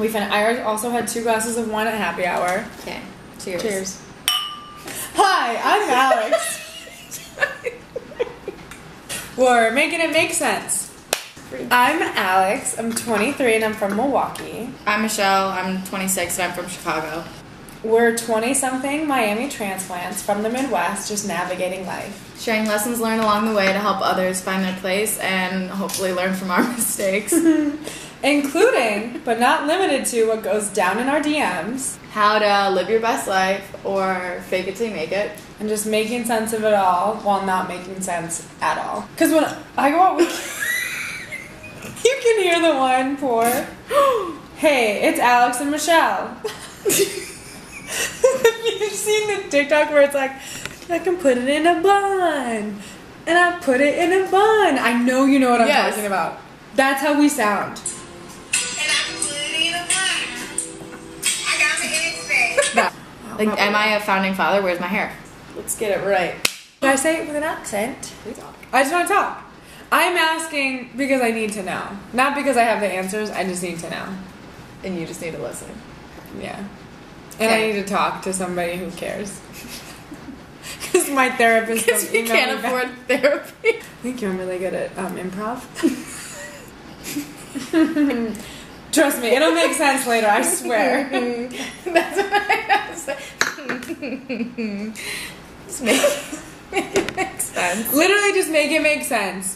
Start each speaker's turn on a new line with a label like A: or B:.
A: We fin- I also had two glasses of wine at happy hour.
B: Okay. Cheers.
A: Cheers. Hi, I'm Alex. We're making it make sense. I'm Alex. I'm 23 and I'm from Milwaukee.
B: I'm Michelle. I'm 26 and I'm from Chicago.
A: We're 20 something Miami transplants from the Midwest just navigating life.
B: Sharing lessons learned along the way to help others find their place and hopefully learn from our mistakes.
A: Including, but not limited to, what goes down in our DMs
B: How to live your best life or fake it till you make it.
A: and just making sense of it all while not making sense at all. Because when I go out with. you can hear the wine pour. hey, it's Alex and Michelle. You've seen the TikTok where it's like, I can put it in a bun. And I put it in a bun. I know you know what I'm
B: Yes.
A: talking about. That's how we sound.
C: Back.
B: Like, am I a founding father? Where's my hair?
A: Let's get it right. Can I say it with an accent? I just want to talk. I'm asking because I need to know. Not because I have the answers, I just need to know.
B: And you just need to listen.
A: Yeah. And I need to talk to somebody who cares. Because my therapist
B: Because
A: don't
B: we can't
A: me back.
B: afford therapy.
A: I think I'm really good at um, improv. Trust me, it'll make sense later, I swear.
B: That's what I to say. Just make, make it make sense.
A: Literally just make it make sense.